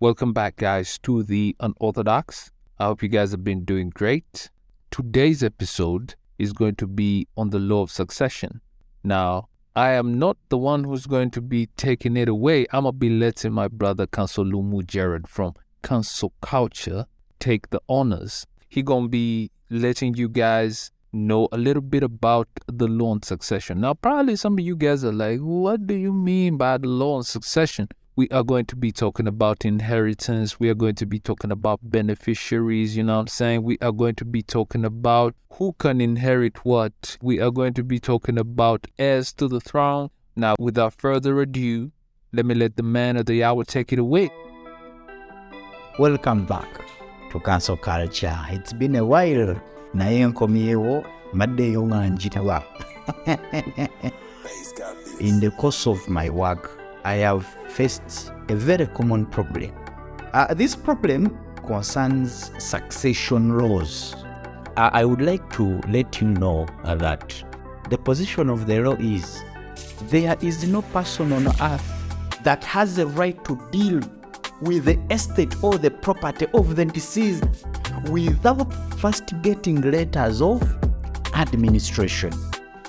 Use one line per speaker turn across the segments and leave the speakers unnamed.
Welcome back, guys, to the Unorthodox. I hope you guys have been doing great. Today's episode is going to be on the law of succession. Now, I am not the one who's going to be taking it away. I'm going to be letting my brother, Counsel Lumu Jared from Counsel Culture, take the honors. He going to be letting you guys know a little bit about the law on succession. Now, probably some of you guys are like, what do you mean by the law on succession? We are going to be talking about inheritance. We are going to be talking about beneficiaries. You know what I'm saying? We are going to be talking about who can inherit what. We are going to be talking about heirs to the throne. Now, without further ado, let me let the man of the hour take it away.
Welcome back to Counsel Culture. It's been a while. naye nkomyewo mbaddeyo nga njitaba in the course of my work i have faced a very common problem uh, this problem concerns succession laws uh, i would like to let you know uh, that the position of the law is there is no person on earth that has a right to deal with the estate or the property of the deceased without first getting letters of administration.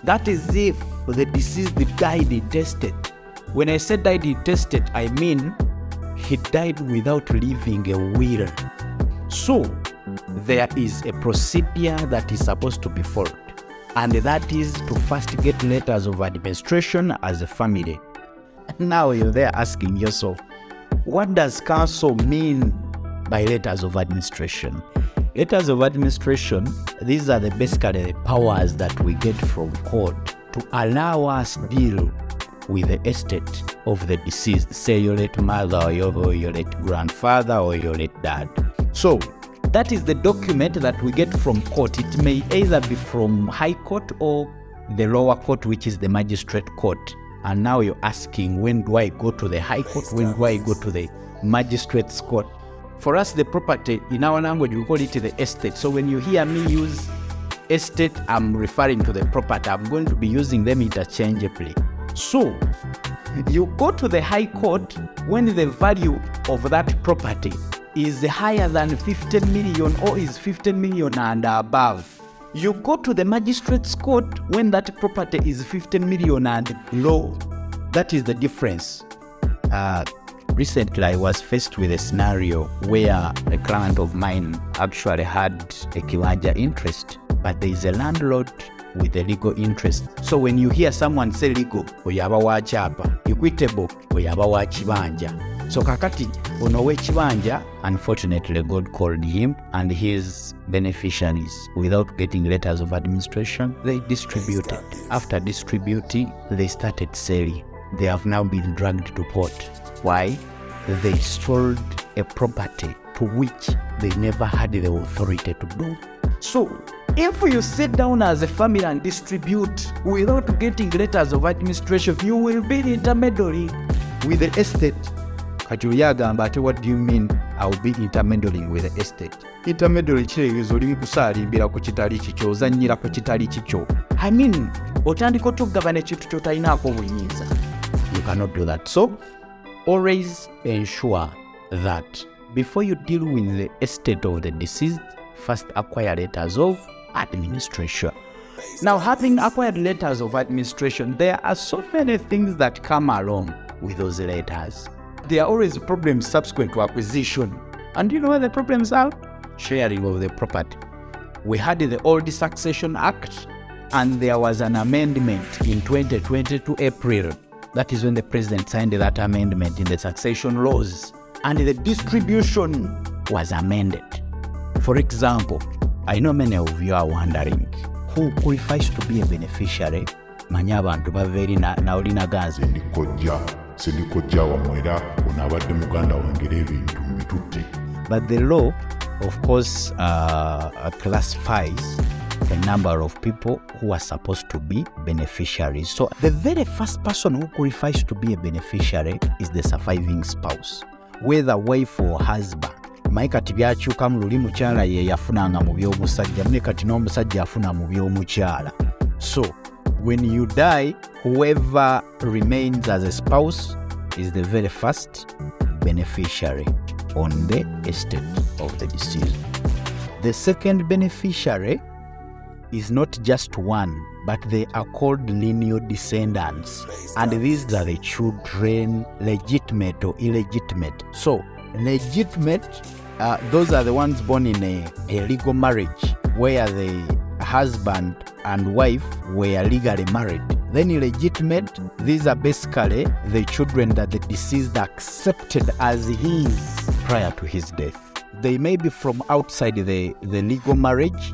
That is if the deceased died intestate. When I say died intestate, I mean he died without leaving a will. So there is a procedure that is supposed to be followed, and that is to first get letters of administration as a family. Now you're there asking yourself, what does counsel mean by letters of administration? Letters of administration, these are the basically the powers that we get from court to allow us deal with the estate of the deceased, say your late mother or your, or your late grandfather or your late dad. So that is the document that we get from court. It may either be from high court or the lower court, which is the magistrate court. And now you're asking, when do I go to the high court? When do I go to the magistrate's court? For us, the property, in our language, we call it the estate. So when you hear me use estate, I'm referring to the property. I'm going to be using them interchangeably. So you go to the high court when the value of that property is higher than 15 million or is 15 million and above. You go to the magistrate's court when that property is 15 million and low. That is the difference. Uh, recently, I was faced with a scenario where a client of mine actually had a kibanja interest, but there is a landlord with a legal interest. So when you hear someone say legal, oyaba wa kyapa, equitable, oyaba wa kibanja. So kakati ono w'ekibanja, unfortunately God called him and his beneficiaries without getting letters of administration, they distributed. After distributing, they started selling. They have now been dragged to court. Why? They sold a property to which they never had the authority to do. So, if you sit down as a family and distribute without getting letters of administration, you will be the intermediary with the estate. kati oli agamba ate what do you mean iwill be intermeddling with the estate? Intermeddary kireegezo oli kusaalimbira ku kitali kikyo ozannyira ku kitali kikyo i mean otandika otogabana ekintu ky'otalinaako buyinza you cannot do that. So always ensure that before you deal with the estate of the deceased first acquire letters of administration now having acquired letters of administration there are so many things that come along with those letters there are always problems subsequent to acquisition. And you know what the problems are? Sharing of the property. We had the Old Succession Act, and there was an amendment in 2022 April. That is when the president signed that amendment in the succession laws, and the distribution was amended. For example, I know many of you are wondering who qualifies to be a beneficiary. Manya abantu bava eri na- nawulina ganzi
sindikojja wammwe era ono abadde muganda wange era ebintu mbitutte
But the law, of course, uh, classifies a number of people who are supposed to be beneficiaries. So the very first person who qualifies to be a beneficiary is the surviving spouse, whether wife or husband. Maye kati byakyuka mu luli mukyala ye yafunanga mu by'omusajja mune kati n'omusajja afuna mu by'omukyala so when you die whoever remains as a spouse is the very first beneficiary on the estate of the deceased. The second beneficiary is not just one, but they are called lineal descendants. And these are the children, legitimate or illegitimate. So, legitimate, uh, those are the ones born in a, a legal marriage where the husband and wife were legally married. Then illegitimate, these are basically the children that the deceased accepted as his prior to his death. They may be from outside the, the legal marriage.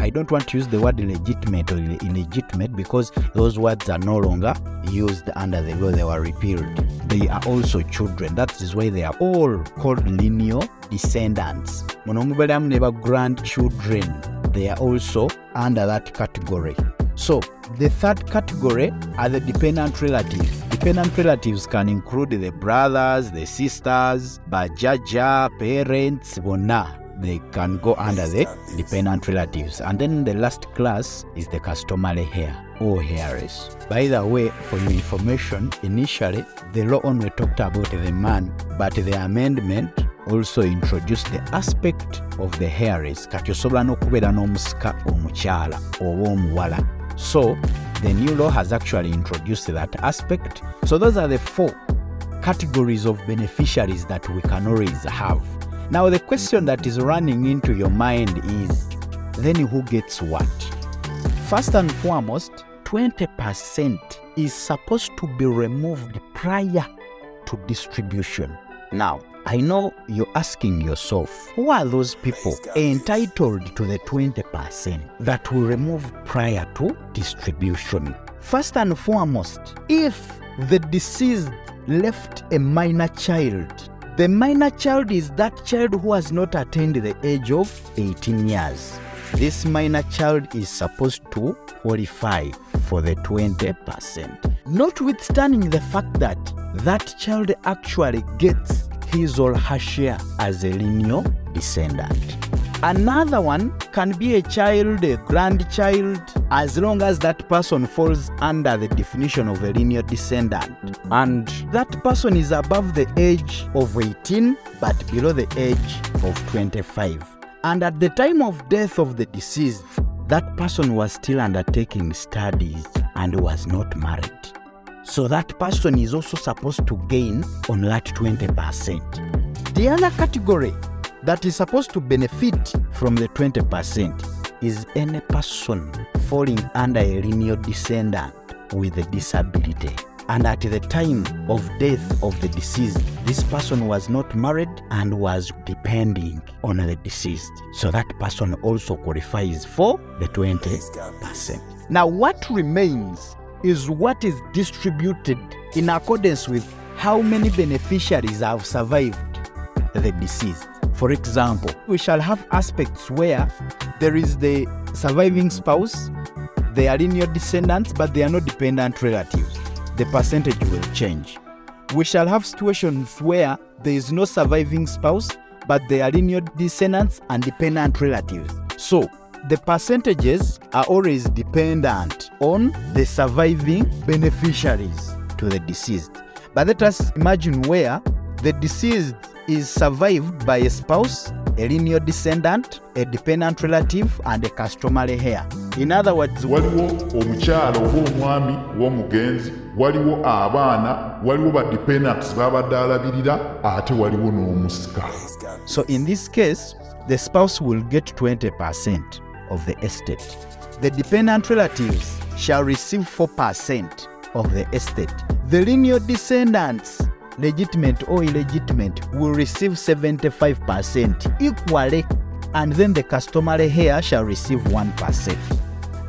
I don't want to use the word legitimate or illegitimate because those words are no longer used under the law, they were repealed. They are also children. That is why they are all called lineal descendants. Muno muberamu ne ba grandchildren. They are also under that category. So, the third category are the dependent relatives. Dependent relatives can include the brothers, the sisters, bajaja, parents, bonna. They can go under the dependent relatives. And then the last class is the customary heir or heiress. By the way, for your information, initially the law only talked about the man, but the amendment also introduced the aspect of the heiress kati osobola n'okubeera n'omusika omukyala oba so the new law has actually introduced that aspect so those are the four categories of beneficiaries that we can always have now the question that is running into your mind is then who gets what first and foremost 20% is supposed to be removed prior to distribution now I know you're asking yourself, who are those people entitled to the 20% that will remove prior to distribution? First and foremost, if the deceased left a minor child, the minor child is that child who has not attained the age of 18 years. This minor child is supposed to qualify for the 20%. Notwithstanding the fact that that child actually gets his or her share as a lineal descendant. Another one can be a child, a grandchild, as long as that person falls under the definition of a lineal descendant. And that person is above the age of 18 but below the age of 25. And at the time of death of the deceased, that person was still undertaking studies and was not married. So that person is also supposed to gain on that 20%. The other category that is supposed to benefit from the 20% is any person falling under a lineal descendant with a disability. And at the time of death of the deceased, this person was not married and was depending on the deceased. So that person also qualifies for the 20%. Now, what remains is what is distributed in accordance with how many beneficiaries have survived the deceased. For example, we shall have aspects where there is the surviving spouse, they are lineal descendants, but they are not dependent relatives. The percentage will change. We shall have situations where there is no surviving spouse, but they are lineal descendants and dependent relatives. So, the percentages are always dependent on the surviving beneficiaries to the deceased. But let us imagine where the deceased is survived by a spouse, a lineal descendant, a dependent relative, and a customary heir. In other words,
waliwo omukyala oba omwami w'omugenzi waliwo abaana waliwo badependants babadde alabirira ate waliwo n'omusika
So in this case, the spouse will get 20% of the estate. The dependent relatives shall receive 4% of the estate. The lineal descendants, legitimate or illegitimate, will receive 75% equally, and then the customary heir shall receive 1%.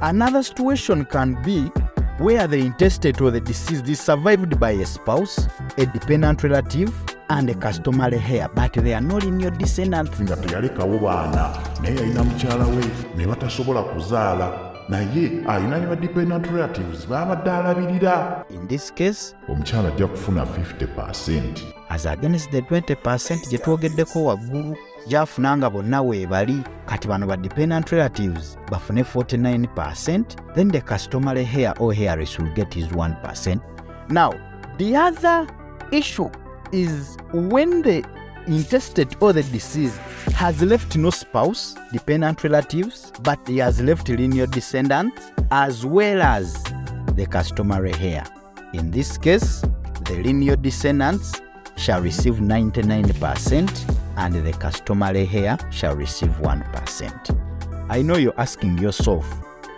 Another situation can be where the intestate or the deceased is survived by a spouse, a dependent relative, and a customary heir, but they are not lineal descendants.
nga teyalekawo baana naye yalina mukyala we ne batasobola naye alina ne badependent relatives baabadde alabirira
In this case,
omukyala ajja kufuna 50
as against the 20% gye twogeddeko waggulu gyafunanga bonna weebali kati bano ba dependent relatives bafune 49% then the customary heir or heiress will get his 1% now the other issue is when the intestate or the deceased has left no spouse, dependent relatives, but he has left lineal descendants as well as the customary heir. In this case, the lineal descendants shall receive 99% and the customary heir shall receive 1%. I know you're asking yourself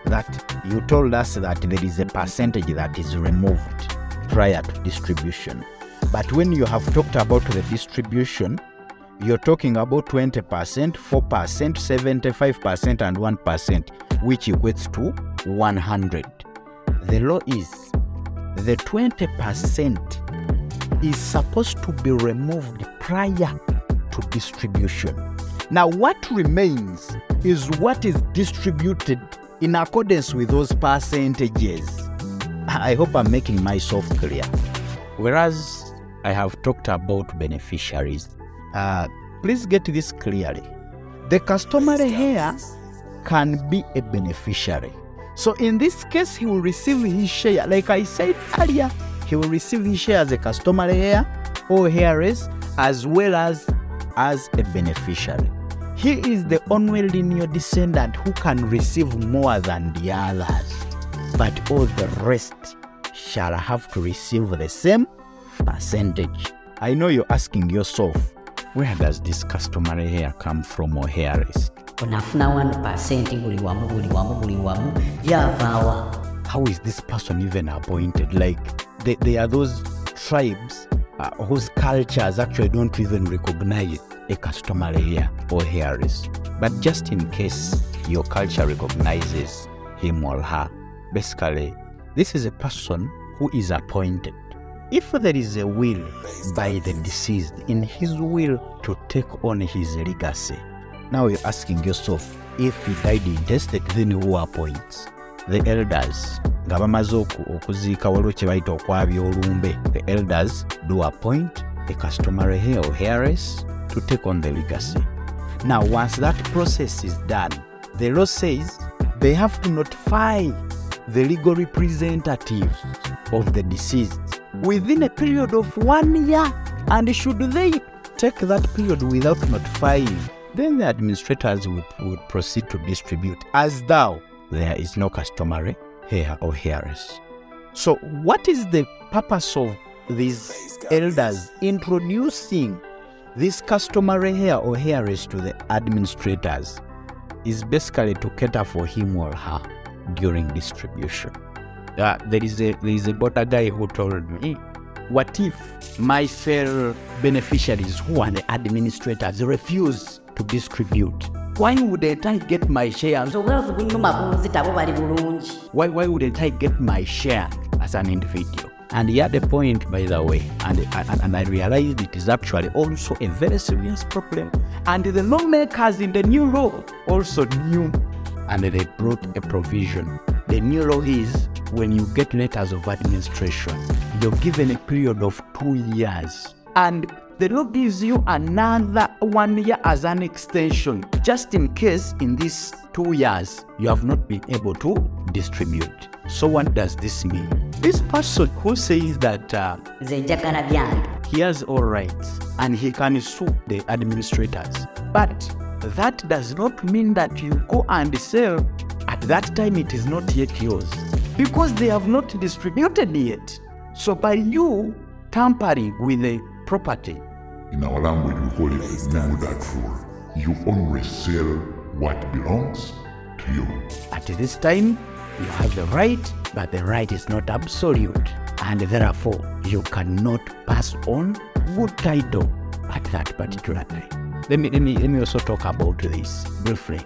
that you told us that there is a percentage that is removed prior to distribution. But when you have talked about the distribution, you're talking about 20%, 4%, 75%, and 1%, which equates to 100. The law is the 20% is supposed to be removed prior to distribution. Now, what remains is what is distributed in accordance with those percentages. I hope I'm making myself clear. Whereas I have talked about beneficiaries, uh, please get this clearly. The customary heir can be a beneficiary. So in this case, he will receive his share. Like I said earlier, he will receive his share as a customary heir or heiress as well as as a beneficiary. He is the only lineal descendant who can receive more than the others, but all the rest shall have to receive the same percentage. I know you're asking yourself, where does this customary heir come from or heiress?
onafuna 1 buli wamu buli wamu buli wamu gyavaawa
How is this person even appointed? Like, they, they are those tribes uh, whose cultures actually don't even recognize a customary heir or heiress. But just in case your culture recognizes him or her, basically, this is a person who is appointed. If there is a will by the deceased in his will to take on his legacy, now you're asking yourself, if he died intestate, then who appoints? The elders. nga bamaze oku- okuziika waliwo kye olumbe the elders do appoint a customary heir or heiress to take on the legacy now once that process is done the law says they have to notify the legal representatives of the deceased within a period of one year and should they take that period without notifying then the administrators would, would proceed to distribute as though there is no customary heir or heiress. So, what is the purpose of these elders introducing this customary heir or heiress to the administrators? Is basically to cater for him or her during distribution. Uh, there is a there is a border guy who told me, what if my fellow beneficiaries who are the administrators refuse to distribute? Why wouldn't I get my share?
obulavu bunyuma bunzita bali bulungi
why, why wouldn't I get my share as an individual? And he had a point, by the way, and, and, and I realized it is actually also a very serious problem. And the lawmakers in the new law also knew, and they brought a provision. The new law is when you get letters of administration, you're given a period of two years. And the law gives you another one year as an extension, just in case in these two years you have not been able to distribute. So, what does this mean? This person who says that uh,
nze njagala byange
he has all rights and he can sue the administrators. But that does not mean that you go and sell at that time it is not yet yours because they have not distributed yet. So by you tampering with the property,
In our language, we call it nemo dat rule. You only sell what belongs to you.
at this time you have the right, but the right is not absolute, and therefore you cannot pass on good title at that particular time. Let me let me let me also talk about this briefly.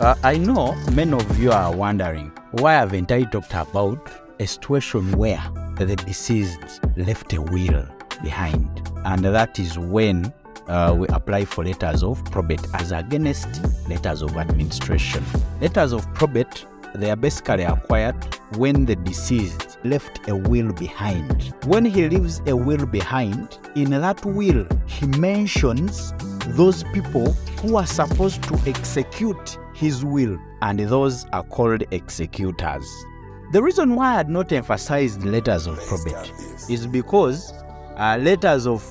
Uh, I know many of you are wondering why haven't I talked about a situation where the deceased left a will behind, and that is when uh, we apply for letters of probate as against letters of administration. Letters of probate they are basically acquired when the deceased left a will behind. When he leaves a will behind, in that will he mentions those people who are supposed to execute his will, and those are called executors. The reason why I had not emphasized letters of probate is because uh, letters of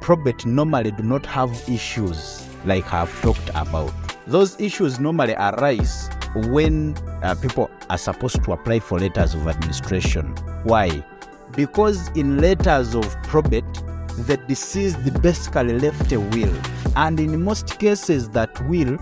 probate normally do not have issues like I've talked about. Those issues normally arise when uh, people are supposed to apply for letters of administration. Why? Because in letters of probate, the deceased basically left a will, and in most cases, that will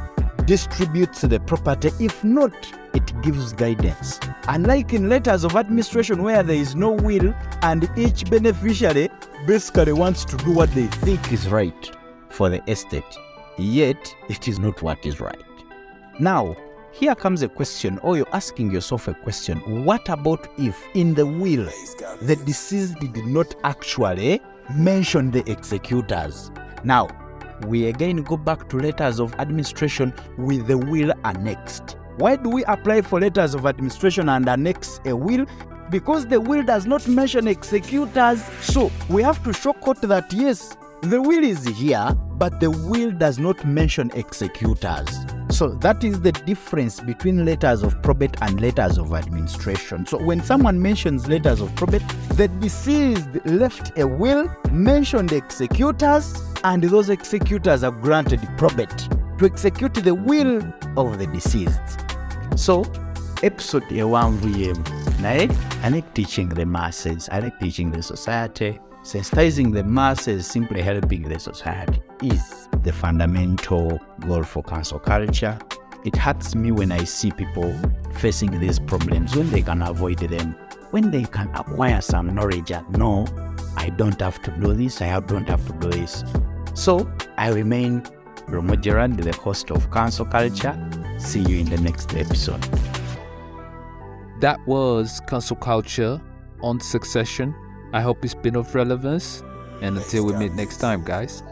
distributes the property. If not, it gives guidance. Unlike in letters of administration, where there is no will and each beneficiary basically wants to do what they think is right for the estate, yet it is not what is right. Now, here comes a question, or you're asking yourself a question what about if in the will the deceased did not actually mention the executors? Now, we again go back to letters of administration with the will annexed. Why do we apply for letters of administration and annex a will? Because the will does not mention executors. So we have to show court that yes, the will is here, but the will does not mention executors. So that is the difference between letters of probate and letters of administration. So when someone mentions letters of probate, the deceased left a will, mentioned executors, and those executors are granted probate to execute the will of the deceased. So episode ewanvuyemu naye I like teaching the masses, I like teaching the society. Sensitizing the masses, simply helping the society is the fundamental goal for Counsel Culture. It hurts me when I see people facing these problems when they can avoid them, when they can acquire some knowledge that no, I don't have to do this, I don't have to do this. So I remain Lumu Jared, the host of Counsel Culture. See you in the next episode.
That was Counsel Culture on Succession. I hope it's been of relevance. And until we meet next time, guys.